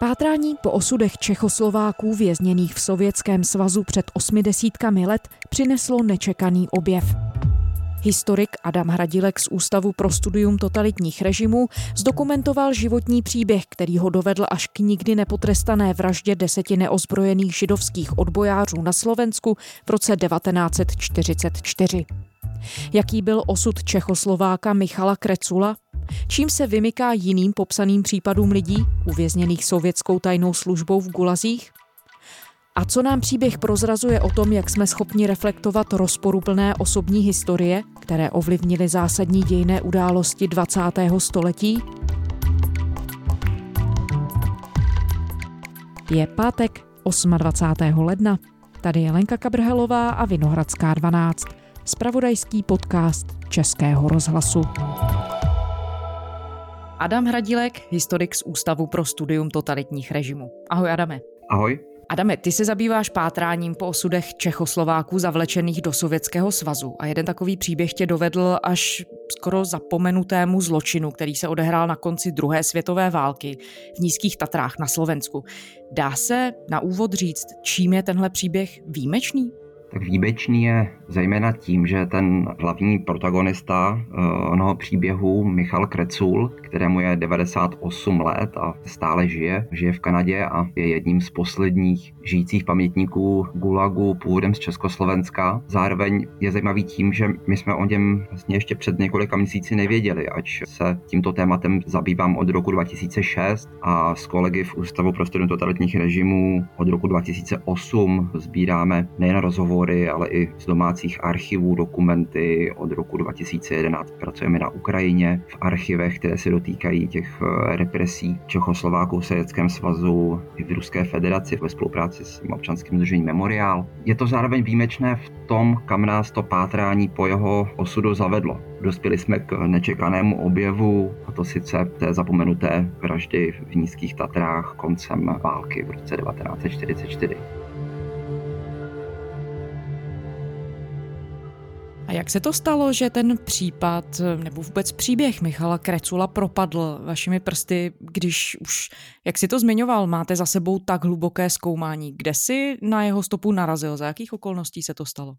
Pátrání po osudech Čechoslováků vězněných v Sovětském svazu před osmi desítkami let přineslo nečekaný objev. Historik Adam Hradilek z Ústavu pro studium totalitních režimů zdokumentoval životní příběh, který ho dovedl až k nikdy nepotrestané vraždě deseti neozbrojených židovských odbojářů na Slovensku v roce 1944. Jaký byl osud Čechoslováka Michala Krecula? Čím se vymyká jiným popsaným případům lidí, uvězněných sovětskou tajnou službou v Gulazích? A co nám příběh prozrazuje o tom, jak jsme schopni reflektovat rozporuplné osobní historie, které ovlivnily zásadní dějné události 20. století? Je pátek 28. ledna. Tady je Lenka Kabrhelová a Vinohradská 12. Spravodajský podcast Českého rozhlasu. Adam Hradilek, historik z Ústavu pro studium totalitních režimů. Ahoj Adame. Ahoj. Adame, ty se zabýváš pátráním po osudech Čechoslováků zavlečených do Sovětského svazu a jeden takový příběh tě dovedl až skoro zapomenutému zločinu, který se odehrál na konci druhé světové války v Nízkých Tatrách na Slovensku. Dá se na úvod říct, čím je tenhle příběh výjimečný? Tak výjimečný je zejména tím, že ten hlavní protagonista uh, onoho příběhu, Michal Krecul, kterému je 98 let a stále žije, žije v Kanadě a je jedním z posledních žijících pamětníků Gulagu původem z Československa. Zároveň je zajímavý tím, že my jsme o něm vlastně ještě před několika měsíci nevěděli, ač se tímto tématem zabývám od roku 2006 a s kolegy v Ústavu pro studium totalitních režimů od roku 2008 sbíráme nejen rozhovory, rozhovory, ale i z domácích archivů dokumenty od roku 2011. Pracujeme na Ukrajině v archivech, které se dotýkají těch eh, represí Čechoslováků v Sovětském svazu i v Ruské federaci ve spolupráci s občanským združením Memoriál. Je to zároveň výjimečné v tom, kam nás to pátrání po jeho osudu zavedlo. Dospěli jsme k nečekanému objevu, a to sice té zapomenuté vraždy v Nízkých Tatrách koncem války v roce 1944. jak se to stalo, že ten případ nebo vůbec příběh Michala Krecula propadl vašimi prsty, když už, jak si to zmiňoval, máte za sebou tak hluboké zkoumání? Kde si na jeho stopu narazil? Za jakých okolností se to stalo?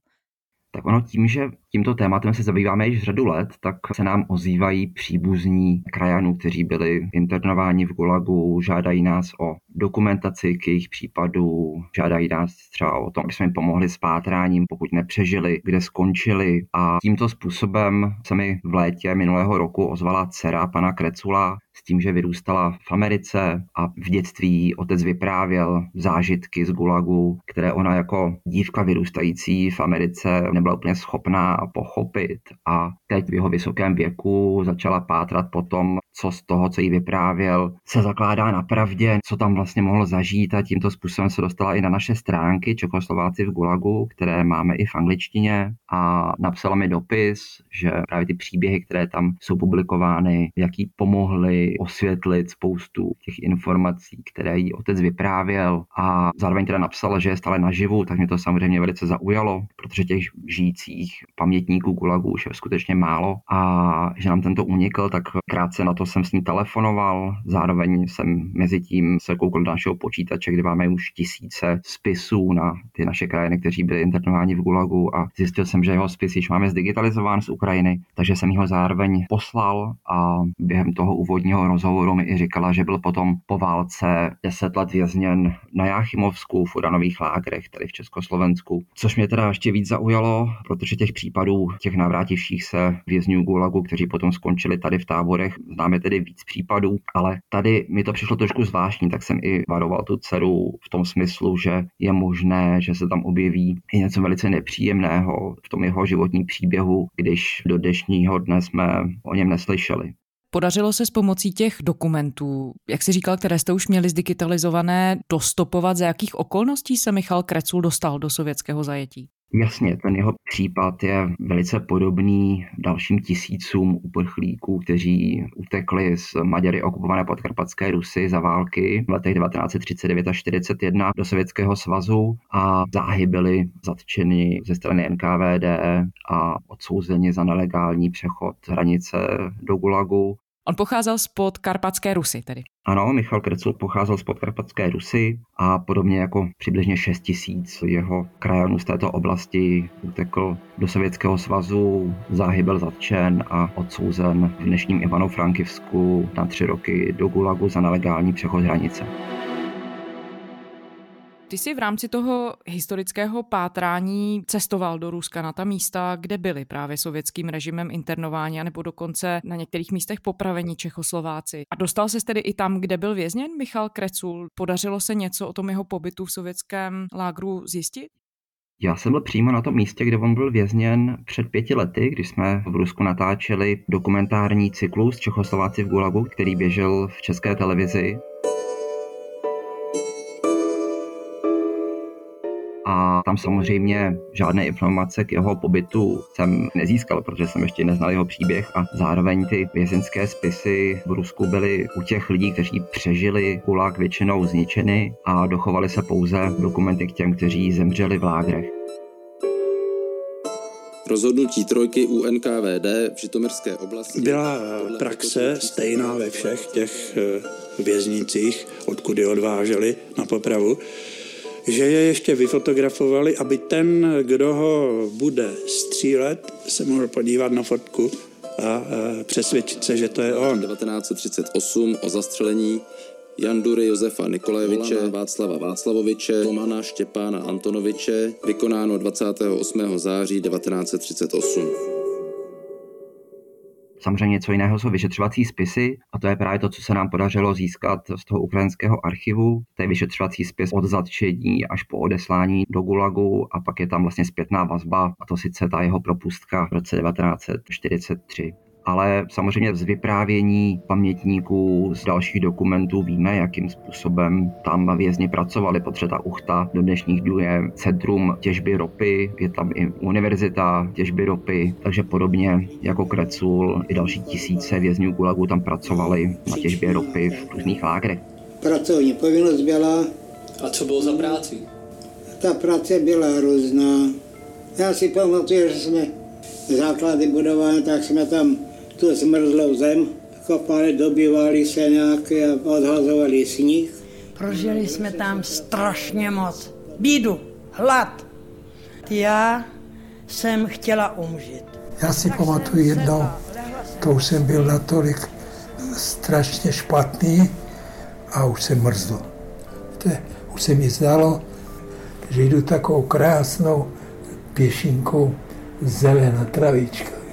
Tak ono tím, že tímto tématem se zabýváme již řadu let, tak se nám ozývají příbuzní krajanů, kteří byli internováni v Gulagu, žádají nás o dokumentaci k jejich případu, žádají nás třeba o tom, aby jsme jim pomohli s pátráním, pokud nepřežili, kde skončili. A tímto způsobem se mi v létě minulého roku ozvala dcera pana Krecula, s tím, že vyrůstala v Americe a v dětství otec vyprávěl zážitky z Gulagu, které ona jako dívka vyrůstající v Americe nebyla úplně schopná pochopit. A teď v jeho vysokém věku začala pátrat po tom, co z toho, co jí vyprávěl, se zakládá na pravdě, co tam vlastně mohl zažít a tímto způsobem se dostala i na naše stránky Čekoslováci v Gulagu, které máme i v angličtině a napsala mi dopis, že právě ty příběhy, které tam jsou publikovány, jaký pomohly osvětlit spoustu těch informací, které jí otec vyprávěl a zároveň teda napsala, že je stále naživu, tak mě to samozřejmě velice zaujalo, protože těch žijících pamětníků Gulagu už je skutečně málo a že nám tento unikl, tak krátce na to jsem s ní telefonoval, zároveň jsem mezi tím se koukal do našeho počítače, kde máme už tisíce spisů na ty naše krajiny, kteří byli internováni v Gulagu a zjistil jsem, že jeho spis již máme zdigitalizován z Ukrajiny, takže jsem ho zároveň poslal a během toho úvodního rozhovoru mi i říkala, že byl potom po válce deset let vězněn na Jáchymovsku v uranových lágrech, tady v Československu, což mě teda ještě víc zaujalo, protože těch případů těch navrátivších se vězňů Gulagu, kteří potom skončili tady v táborech, známe tedy víc případů, ale tady mi to přišlo trošku zvláštní, tak jsem i varoval tu dceru v tom smyslu, že je možné, že se tam objeví i něco velice nepříjemného v tom jeho životním příběhu, když do dnešního dne jsme o něm neslyšeli. Podařilo se s pomocí těch dokumentů, jak si říkal, které jste už měli zdigitalizované, dostopovat, za jakých okolností se Michal Krecul dostal do sovětského zajetí? Jasně, ten jeho případ je velice podobný dalším tisícům uprchlíků, kteří utekli z Maďary okupované podkarpatské Rusy za války v letech 1939 a 1941 do Sovětského svazu a záhy byli zatčeni ze strany NKVD a odsouzeni za nelegální přechod hranice do Gulagu. On pocházel spod Karpatské Rusy tedy. Ano, Michal Krecul pocházel z podkarpatské Rusy a podobně jako přibližně 6 tisíc jeho krajanů z této oblasti utekl do Sovětského svazu, záhy byl zatčen a odsouzen v dnešním Ivano Frankivsku na tři roky do Gulagu za nelegální přechod hranice. Ty jsi v rámci toho historického pátrání cestoval do Ruska na ta místa, kde byli právě sovětským režimem internováni, nebo dokonce na některých místech popravení Čechoslováci. A dostal se tedy i tam, kde byl vězněn Michal Krecul? Podařilo se něco o tom jeho pobytu v sovětském lágru zjistit? Já jsem byl přímo na tom místě, kde on byl vězněn před pěti lety, když jsme v Rusku natáčeli dokumentární cyklus Čechoslováci v Gulagu, který běžel v české televizi. A tam samozřejmě žádné informace k jeho pobytu jsem nezískal, protože jsem ještě neznal jeho příběh a zároveň ty vězenské spisy v Rusku byly u těch lidí, kteří přežili kulák většinou zničeny a dochovaly se pouze dokumenty k těm, kteří zemřeli v lágrech. Rozhodnutí trojky u NKVD v Žitomirské oblasti byla praxe stejná ve všech těch eh, věznicích, odkud je odváželi na popravu že je ještě vyfotografovali, aby ten, kdo ho bude střílet, se mohl podívat na fotku a přesvědčit se, že to je on. 1938 o zastřelení Jandury Josefa Nikolajeviče, Volana Václava Václavoviče, Tomana Štěpána Antonoviče, vykonáno 28. září 1938. Samozřejmě něco jiného jsou vyšetřovací spisy a to je právě to, co se nám podařilo získat z toho ukrajinského archivu. To je vyšetřovací spis od zatčení až po odeslání do Gulagu a pak je tam vlastně zpětná vazba a to sice ta jeho propustka v roce 1943 ale samozřejmě z vyprávění pamětníků, z dalších dokumentů víme, jakým způsobem tam vězni pracovali, protože ta uchta do dnešních dnů je centrum těžby ropy, je tam i univerzita těžby ropy, takže podobně jako Krecul i další tisíce vězňů Gulagu tam pracovali na těžbě ropy v různých lágrech. Pracovní povinnost byla. A co bylo za práci? Ta práce byla různá. Já si pamatuju, že jsme základy budovali, tak jsme tam tu zmrzlou zem kopali, dobývali se nějaké a odhazovali sníh. Prožili jsme tam strašně moc. Bídu, hlad. Já jsem chtěla umřít. Já si pamatuju jednou, to už jsem byl natolik strašně špatný a už jsem mrzl. Už se mi zdalo, že jdu takovou krásnou pěšinkou zelená travička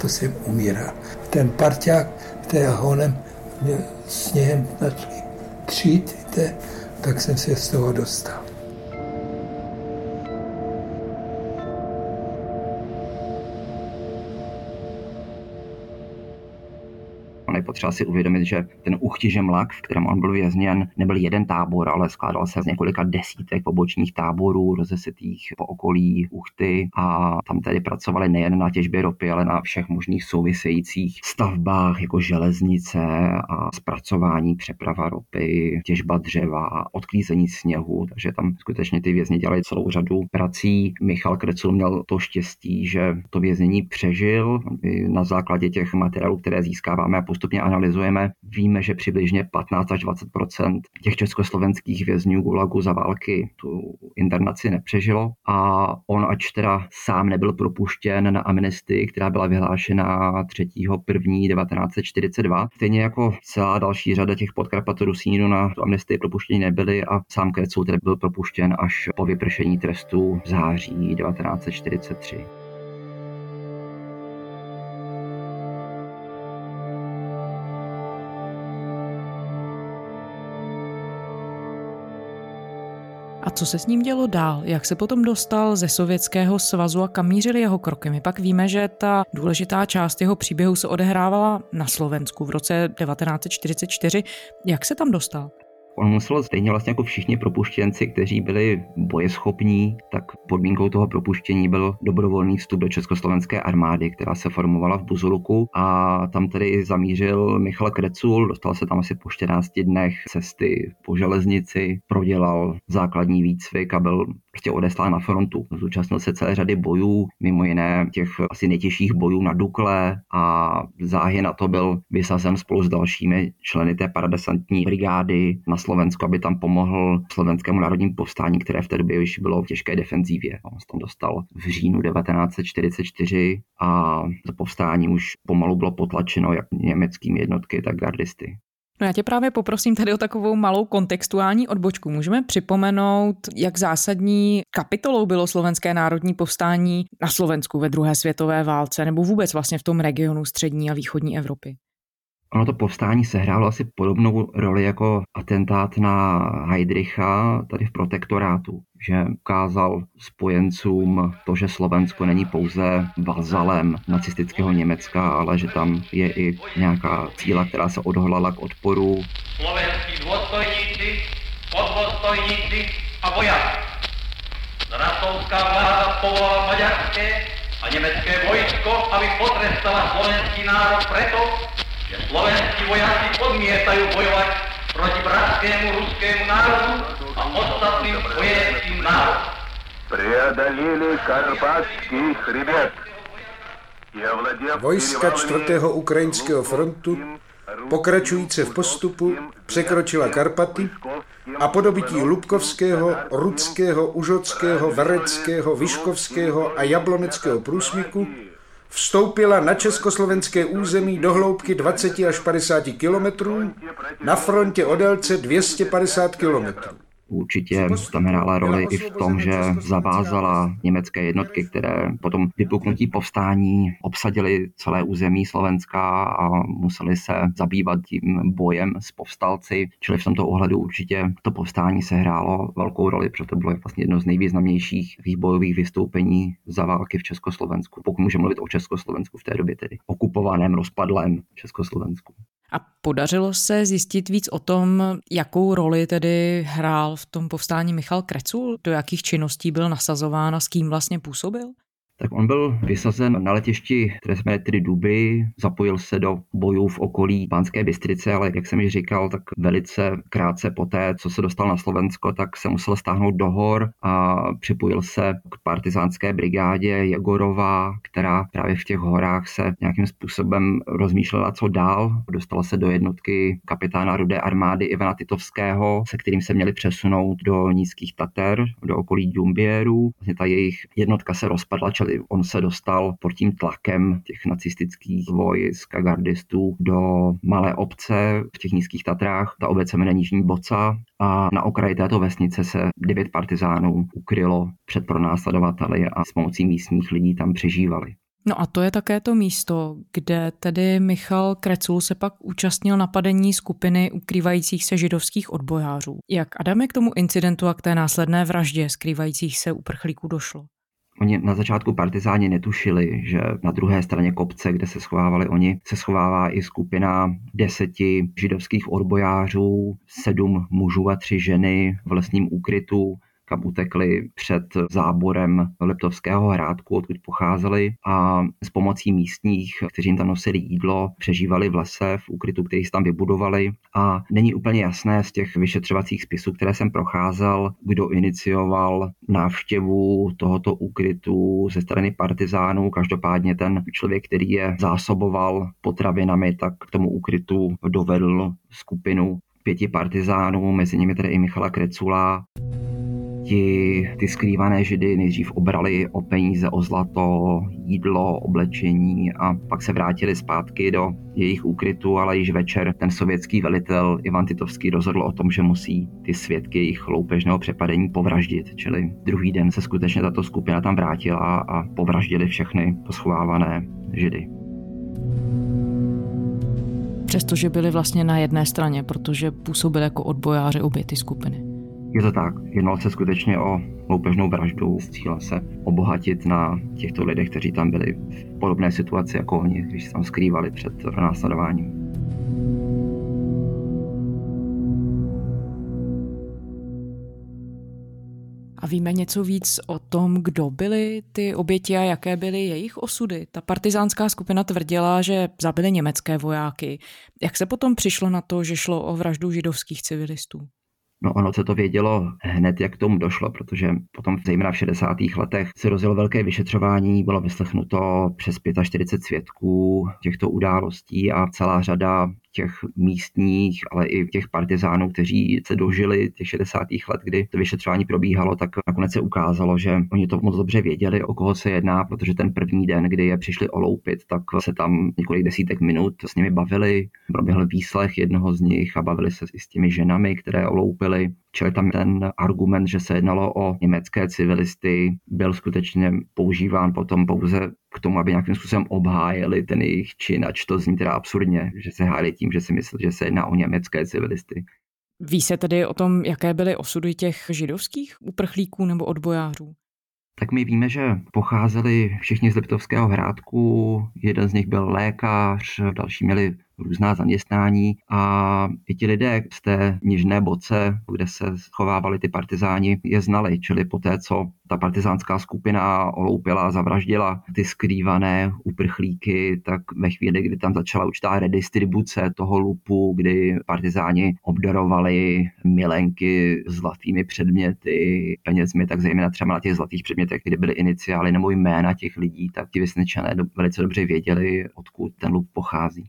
to jsem umíral. Ten parťák, který honem mě sněhem začali třít, tak jsem se z toho dostal. Potřeba si uvědomit, že ten uchtižemlak, v kterém on byl vězněn, nebyl jeden tábor, ale skládal se z několika desítek pobočních táborů rozesetých po okolí Uchty. A tam tedy pracovali nejen na těžbě ropy, ale na všech možných souvisejících stavbách, jako železnice a zpracování přeprava ropy, těžba dřeva, odklízení sněhu, takže tam skutečně ty vězni dělali celou řadu prací. Michal Krecul měl to štěstí, že to věznění přežil. Na základě těch materiálů, které získáváme a postupně postupně analyzujeme, víme, že přibližně 15 až 20% těch československých vězňů Gulagu za války tu internaci nepřežilo a on, ač teda sám nebyl propuštěn na amnestii, která byla vyhlášena 3.1.1942, stejně jako celá další řada těch podkarpatů Rusínů na tu amnestii propuštění nebyli a sám Krecul tedy byl propuštěn až po vypršení trestu v září 1943. co se s ním dělo dál? Jak se potom dostal ze Sovětského svazu a kam mířili jeho kroky? My pak víme, že ta důležitá část jeho příběhu se odehrávala na Slovensku v roce 1944. Jak se tam dostal? On musel stejně vlastně jako všichni propuštěnci, kteří byli bojeschopní, tak podmínkou toho propuštění byl dobrovolný vstup do Československé armády, která se formovala v Buzuluku a tam tedy zamířil Michal Krecul, dostal se tam asi po 14 dnech cesty po železnici, prodělal základní výcvik a byl prostě odeslán na frontu. Zúčastnil se celé řady bojů, mimo jiné těch asi nejtěžších bojů na Dukle a záhy na to byl vysazen spolu s dalšími členy té paradesantní brigády na Slovensku, aby tam pomohl slovenskému národnímu povstání, které v té době už bylo v těžké defenzívě. On se tam dostal v říjnu 1944 a to povstání už pomalu bylo potlačeno jak německými jednotky, tak gardisty. No já tě právě poprosím tady o takovou malou kontextuální odbočku. Můžeme připomenout, jak zásadní kapitolou bylo slovenské národní povstání na Slovensku ve druhé světové válce nebo vůbec vlastně v tom regionu střední a východní Evropy? Ono to povstání sehrálo asi podobnou roli jako atentát na Heidricha tady v protektorátu, že ukázal spojencům to, že Slovensko není pouze vazalem nacistického Německa, ale že tam je i nějaká cíla, která se odhodlala k odporu. Slovenskí dôstojníci, podvostojníci a vojáci. Rasovská vláda povolala maďarské a německé vojsko, aby potrestala slovenský národ preto, že slovenskí vojáci odmietajú bojovať proti bratskému ruskému národu a ostatným vojenským národom. Преодолели Карпатский хребет. Vojska 4. ukrajinského frontu, pokračujíce v postupu, překročila Karpaty a po dobití Lubkovského, Rudského, Užockého, Vareckého, Vyškovského a Jabloneckého průsmyku vstoupila na československé území do hloubky 20 až 50 kilometrů, na frontě o délce 250 kilometrů. Určitě tam hrála roli i v tom, že zavázala německé jednotky, které potom vypuknutí povstání obsadili celé území Slovenska a museli se zabývat tím bojem s povstalci. Čili v tomto ohledu určitě to povstání se hrálo velkou roli, protože to bylo vlastně jedno z nejvýznamnějších výbojových vystoupení za války v Československu. Pokud můžeme mluvit o Československu v té době, tedy okupovaném, rozpadlém Československu. A podařilo se zjistit víc o tom, jakou roli tedy hrál v tom povstání Michal Krecul, do jakých činností byl nasazován a s kým vlastně působil? Tak on byl vysazen na letišti, jsme tedy Duby, zapojil se do bojů v okolí Pánské Bystrice, ale jak jsem již říkal, tak velice krátce poté, co se dostal na Slovensko, tak se musel stáhnout do hor a připojil se k partizánské brigádě Jegorova, která právě v těch horách se nějakým způsobem rozmýšlela, co dál. Dostala se do jednotky kapitána Rudé armády Ivana Titovského, se kterým se měli přesunout do nízkých Tater, do okolí Dumbieru. Vlastně ta jejich jednotka se rozpadla, on se dostal pod tím tlakem těch nacistických vojsk a gardistů do malé obce v těch nízkých Tatrách. Ta obec se jmenuje Nižní Boca a na okraji této vesnice se devět partizánů ukrylo před pronásledovateli a s pomocí místních lidí tam přežívali. No a to je také to místo, kde tedy Michal Krecul se pak účastnil napadení skupiny ukrývajících se židovských odbojářů. Jak Adame k tomu incidentu a k té následné vraždě skrývajících se uprchlíků došlo? Oni na začátku partizáni netušili, že na druhé straně kopce, kde se schovávali oni, se schovává i skupina deseti židovských odbojářů, sedm mužů a tři ženy v lesním úkrytu, kam utekli před záborem Liptovského hrádku, odkud pocházeli a s pomocí místních, kteří jim tam nosili jídlo, přežívali v lese, v úkrytu, který si tam vybudovali a není úplně jasné z těch vyšetřovacích spisů, které jsem procházel, kdo inicioval návštěvu tohoto úkrytu ze strany partizánů. Každopádně ten člověk, který je zásoboval potravinami, tak k tomu úkrytu dovedl skupinu pěti partizánů, mezi nimi tedy i Michala Krecula ti ty skrývané židy nejdřív obrali o peníze, o zlato, jídlo, oblečení a pak se vrátili zpátky do jejich úkrytu, ale již večer ten sovětský velitel Ivan Titovský rozhodl o tom, že musí ty svědky jejich loupežného přepadení povraždit. Čili druhý den se skutečně tato skupina tam vrátila a povraždili všechny poschovávané židy. Přestože byli vlastně na jedné straně, protože působili jako odbojáři obě ty skupiny. Je to tak. Jednalo se skutečně o loupežnou vraždu. Cíla se obohatit na těchto lidech, kteří tam byli v podobné situaci jako oni, když se tam skrývali před následováním. A víme něco víc o tom, kdo byli ty oběti a jaké byly jejich osudy? Ta partizánská skupina tvrdila, že zabili německé vojáky. Jak se potom přišlo na to, že šlo o vraždu židovských civilistů? No ono se to vědělo hned, jak k tomu došlo, protože potom zejména v 60. letech se rozjelo velké vyšetřování, bylo vyslechnuto přes 45 svědků těchto událostí a celá řada těch místních, ale i těch partizánů, kteří se dožili těch 60. let, kdy to vyšetřování probíhalo, tak nakonec se ukázalo, že oni to moc dobře věděli, o koho se jedná, protože ten první den, kdy je přišli oloupit, tak se tam několik desítek minut s nimi bavili, proběhl výslech jednoho z nich a bavili se i s těmi ženami, které oloupili. Čili tam ten argument, že se jednalo o německé civilisty, byl skutečně používán potom pouze k tomu, aby nějakým způsobem obhájili ten jejich čin, ač to zní teda absurdně, že se hájili tím, že si mysleli, že se jedná o německé civilisty. Ví se tedy o tom, jaké byly osudy těch židovských uprchlíků nebo odbojářů? Tak my víme, že pocházeli všichni z Liptovského hrádku, jeden z nich byl lékař, další měli různá zaměstnání a i ti lidé z té nižné boce, kde se schovávali ty partizáni, je znali, čili po té, co ta partizánská skupina oloupila, zavraždila ty skrývané uprchlíky, tak ve chvíli, kdy tam začala určitá redistribuce toho lupu, kdy partizáni obdarovali milenky zlatými předměty, penězmi, tak zejména třeba na těch zlatých předmětech, kde byly iniciály nebo jména těch lidí, tak ti vysněčené velice dobře věděli, odkud ten lup pochází.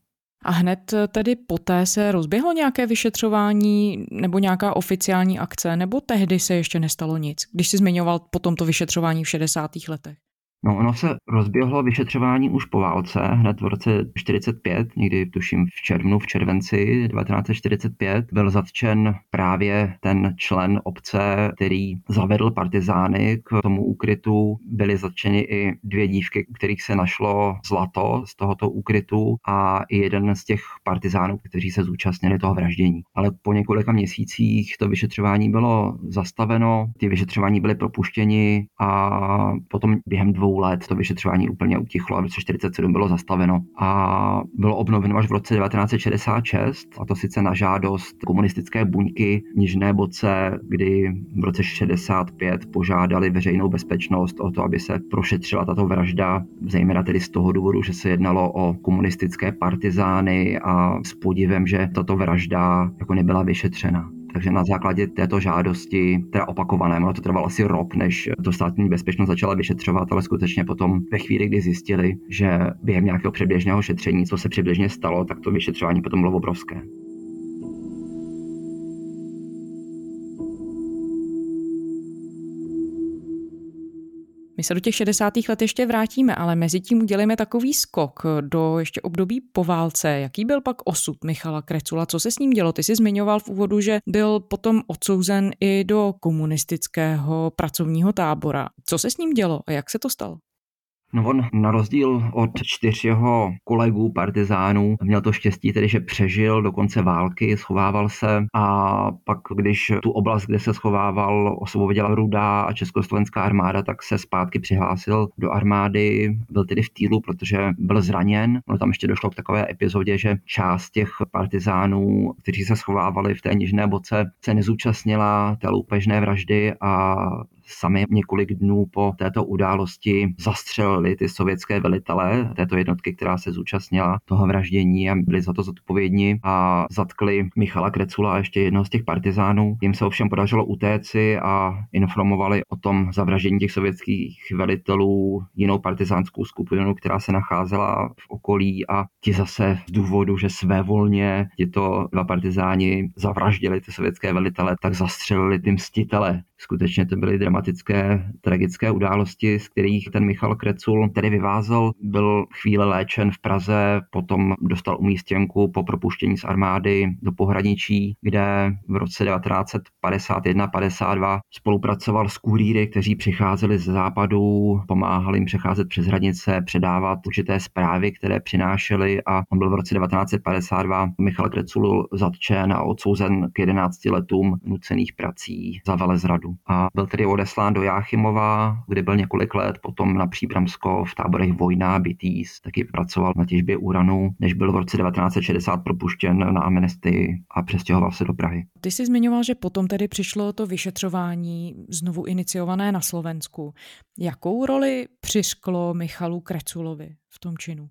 A hned tedy poté se rozběhlo nějaké vyšetřování nebo nějaká oficiální akce, nebo tehdy se ještě nestalo nic, když si zmiňoval po tomto vyšetřování v 60. letech? No, ono se rozběhlo vyšetřování už po válce, hned v roce 45, někdy tuším v červnu, v červenci 1945, byl zatčen právě ten člen obce, který zavedl partizány k tomu úkrytu. Byly zatčeny i dvě dívky, kterých se našlo zlato z tohoto úkrytu a i jeden z těch partizánů, kteří se zúčastnili toho vraždění. Ale po několika měsících to vyšetřování bylo zastaveno, ty vyšetřování byly propuštěni a potom během dvou dvou let to vyšetřování úplně utichlo a v roce 47 bylo zastaveno a bylo obnoveno až v roce 1966 a to sice na žádost komunistické buňky Nižné Boce, kdy v roce 65 požádali veřejnou bezpečnost o to, aby se prošetřila tato vražda, zejména tedy z toho důvodu, že se jednalo o komunistické partizány a s podivem, že tato vražda jako nebyla vyšetřena. Takže na základě této žádosti, teda opakované, ono to trvalo asi rok, než to státní bezpečnost začala vyšetřovat, ale skutečně potom ve chvíli, kdy zjistili, že během nějakého předběžného šetření, co se přibližně stalo, tak to vyšetřování potom bylo obrovské. My se do těch 60. let ještě vrátíme, ale mezi tím udělíme takový skok do ještě období po válce. Jaký byl pak osud Michala Krecula? Co se s ním dělo? Ty jsi zmiňoval v úvodu, že byl potom odsouzen i do komunistického pracovního tábora. Co se s ním dělo a jak se to stalo? No on na rozdíl od čtyř jeho kolegů partizánů měl to štěstí tedy, že přežil do konce války, schovával se a pak, když tu oblast, kde se schovával, osvobodila Ruda a československá armáda, tak se zpátky přihlásil do armády, byl tedy v týlu, protože byl zraněn. No tam ještě došlo k takové epizodě, že část těch partizánů, kteří se schovávali v té nižné boce, se nezúčastnila té loupežné vraždy a sami několik dnů po této události zastřelili ty sovětské velitele této jednotky, která se zúčastnila toho vraždění a byli za to zodpovědní a zatkli Michala Krecula a ještě jednoho z těch partizánů. Jim se ovšem podařilo utéci a informovali o tom zavraždění těch sovětských velitelů jinou partizánskou skupinu, která se nacházela v okolí a ti zase z důvodu, že své volně tyto dva partizáni zavraždili ty sovětské velitele, tak zastřelili ty mstitele. Skutečně to byly dramatické dramatické, tragické události, z kterých ten Michal Krecul tedy vyvázal. Byl chvíle léčen v Praze, potom dostal umístěnku po propuštění z armády do pohraničí, kde v roce 1951-52 spolupracoval s kurýry, kteří přicházeli ze západu, pomáhali jim přecházet přes hranice, předávat určité zprávy, které přinášely a on byl v roce 1952 Michal Krecul zatčen a odsouzen k 11 letům nucených prací za velezradu. A byl tedy odeslán do Jáchymova, kde byl několik let, potom na Příbramsko v táborech Vojna, Bitýs, taky pracoval na těžbě uranu, než byl v roce 1960 propuštěn na amnestii a přestěhoval se do Prahy. Ty jsi zmiňoval, že potom tedy přišlo to vyšetřování znovu iniciované na Slovensku. Jakou roli přišklo Michalu Kreculovi v tom činu?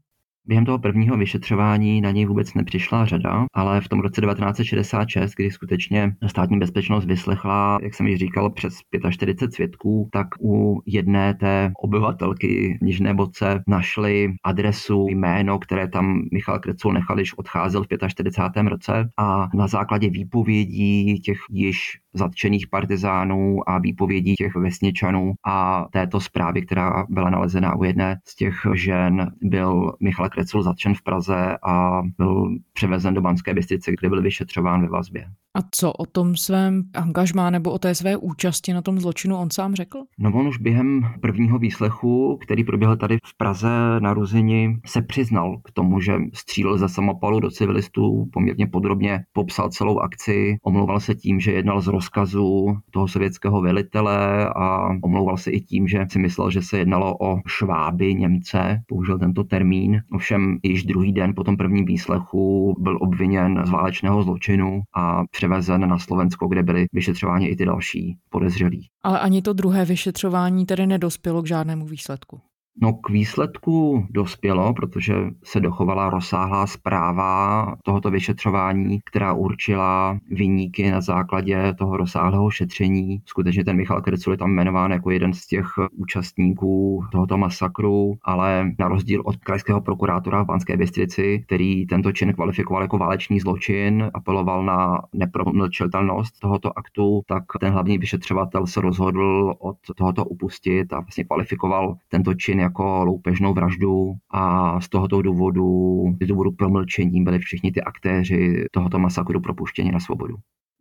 Během toho prvního vyšetřování na něj vůbec nepřišla řada, ale v tom roce 1966, kdy skutečně státní bezpečnost vyslechla, jak jsem již říkal, přes 45 svědků, tak u jedné té obyvatelky Nižné Boce našli adresu, jméno, které tam Michal Krecul nechal, když odcházel v 45. roce a na základě výpovědí těch již zatčených partizánů a výpovědí těch vesničanů a této zprávy, která byla nalezena u jedné z těch žen, byl Michal Krecul zatčen v Praze a byl převezen do Banské Bystrice, kde byl vyšetřován ve vazbě. A co o tom svém angažmá nebo o té své účasti na tom zločinu on sám řekl? No on už během prvního výslechu, který proběhl tady v Praze na Ruzini, se přiznal k tomu, že střílel ze samopalu do civilistů, poměrně podrobně popsal celou akci, omlouval se tím, že jednal z rozkazu toho sovětského velitele a omlouval se i tím, že si myslel, že se jednalo o šváby Němce, použil tento termín. Ovšem již druhý den po tom prvním výslechu byl obviněn z válečného zločinu a převezen na Slovensko, kde byly vyšetřováni i ty další podezřelí. Ale ani to druhé vyšetřování tedy nedospělo k žádnému výsledku. No k výsledku dospělo, protože se dochovala rozsáhlá zpráva tohoto vyšetřování, která určila vyníky na základě toho rozsáhlého šetření. Skutečně ten Michal Krcul je tam jmenován jako jeden z těch účastníků tohoto masakru, ale na rozdíl od krajského prokurátora v Banské Bystrici, který tento čin kvalifikoval jako válečný zločin, apeloval na nepromlčitelnost tohoto aktu, tak ten hlavní vyšetřovatel se rozhodl od tohoto upustit a vlastně kvalifikoval tento čin jako loupežnou vraždu a z tohoto důvodu, z důvodu promlčení byli všichni ty aktéři tohoto masakru propuštěni na svobodu.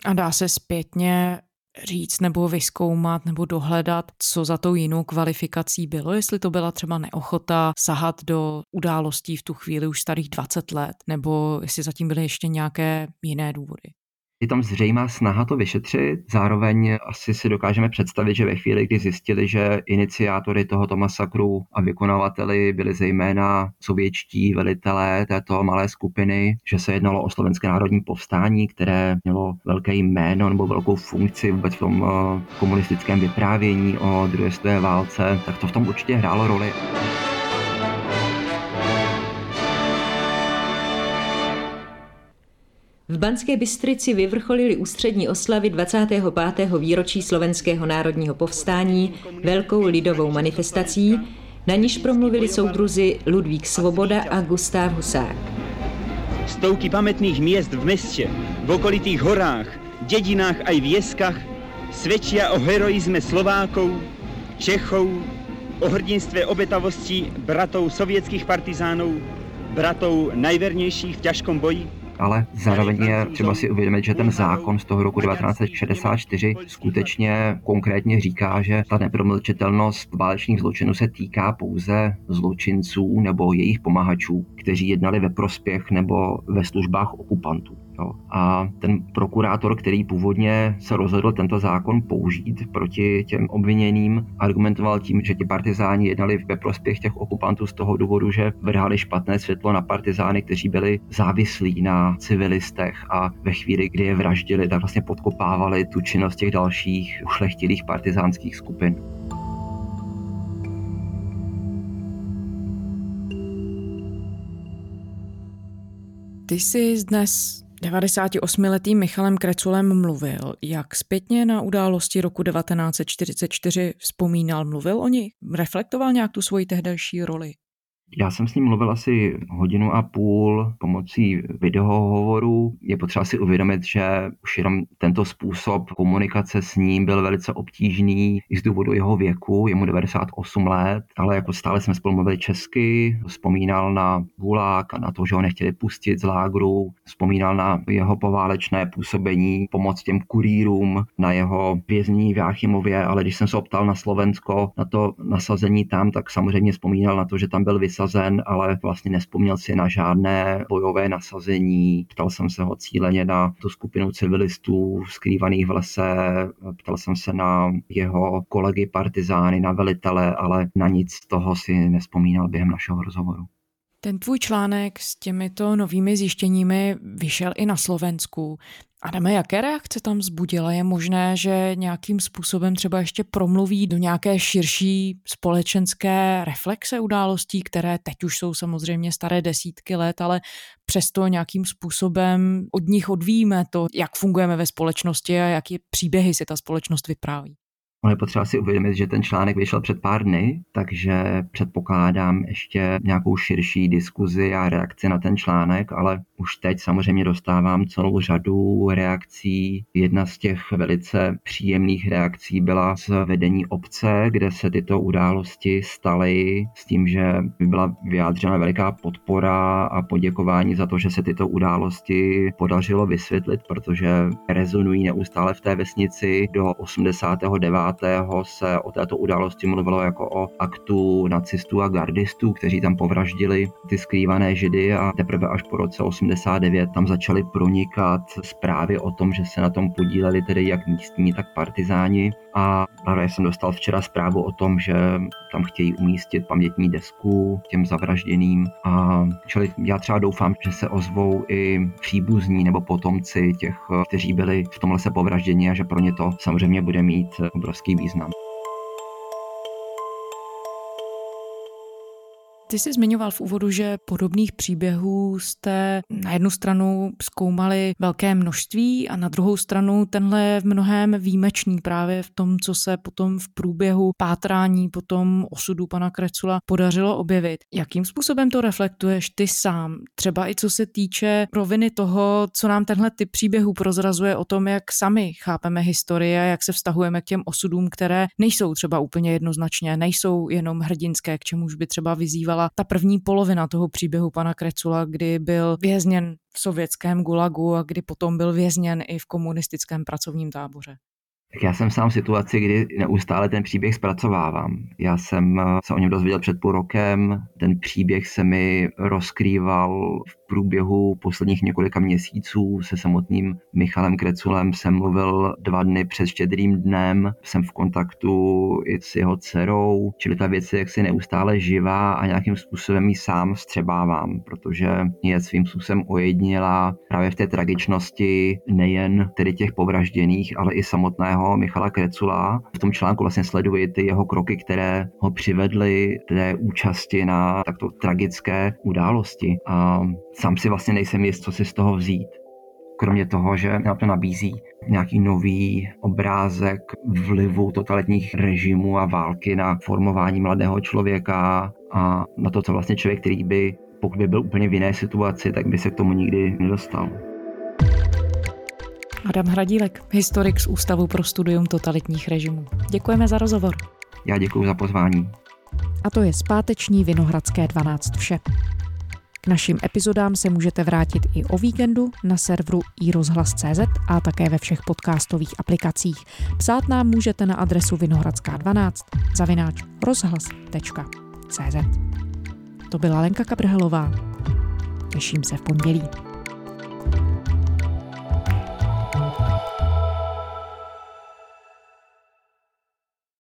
A dá se zpětně říct nebo vyskoumat nebo dohledat, co za tou jinou kvalifikací bylo, jestli to byla třeba neochota sahat do událostí v tu chvíli už starých 20 let, nebo jestli zatím byly ještě nějaké jiné důvody. Je tam zřejmá snaha to vyšetřit, zároveň asi si dokážeme představit, že ve chvíli, kdy zjistili, že iniciátory tohoto masakru a vykonavateli byli zejména sovětští velitelé této malé skupiny, že se jednalo o slovenské národní povstání, které mělo velké jméno nebo velkou funkci vůbec v tom eh, komunistickém vyprávění o druhé světové válce, tak to v tom určitě hrálo roli. V Banské Bystrici vyvrcholili ústřední oslavy 25. výročí slovenského národního povstání velkou lidovou manifestací, na níž promluvili soudruzi Ludvík Svoboda a Gustav Husák. Stovky pamätných miest v meste, v okolitých horách, dedinách aj vieskach svedčia o heroizme Slovákov, Čechov, o hrdinstve obetavosti bratov sovětských partizánov, bratov najvernejších v ťažkom boji, ale zároveň je třeba si uvědomit, že ten zákon z toho roku 1964 skutečně konkrétně říká, že ta nepromlčitelnost válečných zločinů se týká pouze zločinců nebo jejich pomahačů, kteří jednali ve prospěch nebo ve službách okupantů. Jo. A ten prokurátor, který původně se rozhodl tento zákon použít proti těm obviněným, argumentoval tím, že ti partizáni jednali ve prospěch těch okupantů z toho důvodu, že vrhali špatné světlo na partizány, kteří byli závislí na civilistech a ve chvíli, kdy je vraždili, tak vlastně podkopávali tu činnost těch dalších ušlechtilých partizánských skupin. Ty jsi dnes 98-letým Michalem Kreculem mluvil. Jak zpětně na události roku 1944 vzpomínal, mluvil o nich? Reflektoval nějak tu svoji tehdejší roli? Já jsem s ním mluvil asi hodinu a půl pomocí videohovoru. Je potřeba si uvědomit, že už jenom tento způsob komunikace s ním byl velice obtížný i z důvodu jeho věku, je mu 98 let, ale jako stále jsme spolu mluvili česky, vzpomínal na Gulák a na to, že ho nechtěli pustit z lágru, vzpomínal na jeho poválečné působení, pomoc těm kurýrům, na jeho věznění v Jáchymově, ale když jsem se optal na Slovensko, na to nasazení tam, tak samozřejmě vzpomínal na to, že tam byl vys vysazen, ale vlastně nespomněl si na žádné bojové nasazení. Ptal jsem se ho cíleně na tu skupinu civilistů skrývaných v lese, ptal jsem se na jeho kolegy partizány, na velitele, ale na nic z toho si nespomínal během našeho rozhovoru. Ten tvůj článek s těmito novými zjištěními vyšel i na Slovensku. Adame, jaké reakce tam zbudila? Je možné, že nějakým způsobem třeba ještě promluví do nějaké širší společenské reflexe událostí, které teď už jsou samozřejmě staré desítky let, ale přesto nějakým způsobem od nich odvíjíme to, jak fungujeme ve společnosti a jaký příběhy si ta společnost vypráví. Ale je potřeba si uvědomit, že ten článek vyšel před pár dny, takže předpokládám ještě nějakou širší diskuzi a reakci na ten článek, ale už teď samozřejmě dostávám celou řadu reakcí. Jedna z těch velice příjemných reakcí byla z vedení obce, kde se tyto události staly s tím, že by byla vyjádřena veliká podpora a poděkování za to, že se tyto události podařilo vysvětlit, protože rezonují neustále v té vesnici do 89 se o této události mluvilo jako o aktu nacistů a gardistů, kteří tam povraždili ty skrývané židy a teprve až po roce 89 tam začaly pronikat zprávy o tom, že se na tom podíleli tedy jak místní, tak partizáni. A právě jsem dostal včera zprávu o tom, že tam chtějí umístit pamětní desku těm zavražděným. A čili já třeba doufám, že se ozvou i příbuzní nebo potomci těch, kteří byli v tomhle se povraždění a že pro ně to samozřejmě bude mít obrovský význam. Ty jsi zmiňoval v úvodu, že podobných příběhů jste na jednu stranu zkoumali velké množství a na druhou stranu tenhle je v mnohem výjimečný právě v tom, co se potom v průběhu pátrání potom osudu pana Krecula podařilo objevit. Jakým způsobem to reflektuješ ty sám? Třeba i co se týče roviny toho, co nám tenhle typ příběhů prozrazuje o tom, jak sami chápeme historie, jak se vztahujeme k těm osudům, které nejsou třeba úplně jednoznačně, nejsou jenom hrdinské, k čemuž by třeba vyzýval vypadala ta první polovina toho příběhu pana Krecula, kdy byl vězněn v sovětském gulagu a kdy potom byl vězněn i v komunistickém pracovním táboře. Tak já jsem sám v situaci, kdy neustále ten příběh zpracovávám. Já jsem se o něm dozvěděl před půl rokem, ten příběh se mi rozkrýval v průběhu posledních několika měsíců se samotným Michalem Kreculem jsem mluvil dva dny před štědrým dnem, jsem v kontaktu i s jeho dcerou, čili ta věc je jaksi neustále živá a nějakým způsobem ji sám střebávám, protože je svým způsobem ojednila právě v té tragičnosti nejen tedy těch povražděných, ale i samotného Michala Krecula. V tom článku vlastně sleduji ty jeho kroky, které ho přivedly té účasti na takto tragické události. A sám si vlastně nejsem jist, co si z toho vzít. Kromě toho, že nám to nabízí nějaký nový obrázek vlivu totalitních režimů a války na formování mladého člověka a na to, co vlastně člověk, který by, pokud by byl úplně v jiné situaci, tak by se k tomu nikdy nedostal. Adam Hradílek, historik z Ústavu pro studium totalitních režimů. Děkujeme za rozhovor. Já děkuji za pozvání. A to je zpáteční Vinohradské 12 vše našim epizodám se můžete vrátit i o víkendu na serveru iRozhlas.cz a také ve všech podcastových aplikacích. Psát nám můžete na adresu vinohradská12 zavináč rozhlas.cz To byla Lenka Kabrhelová. Těším se v pondělí.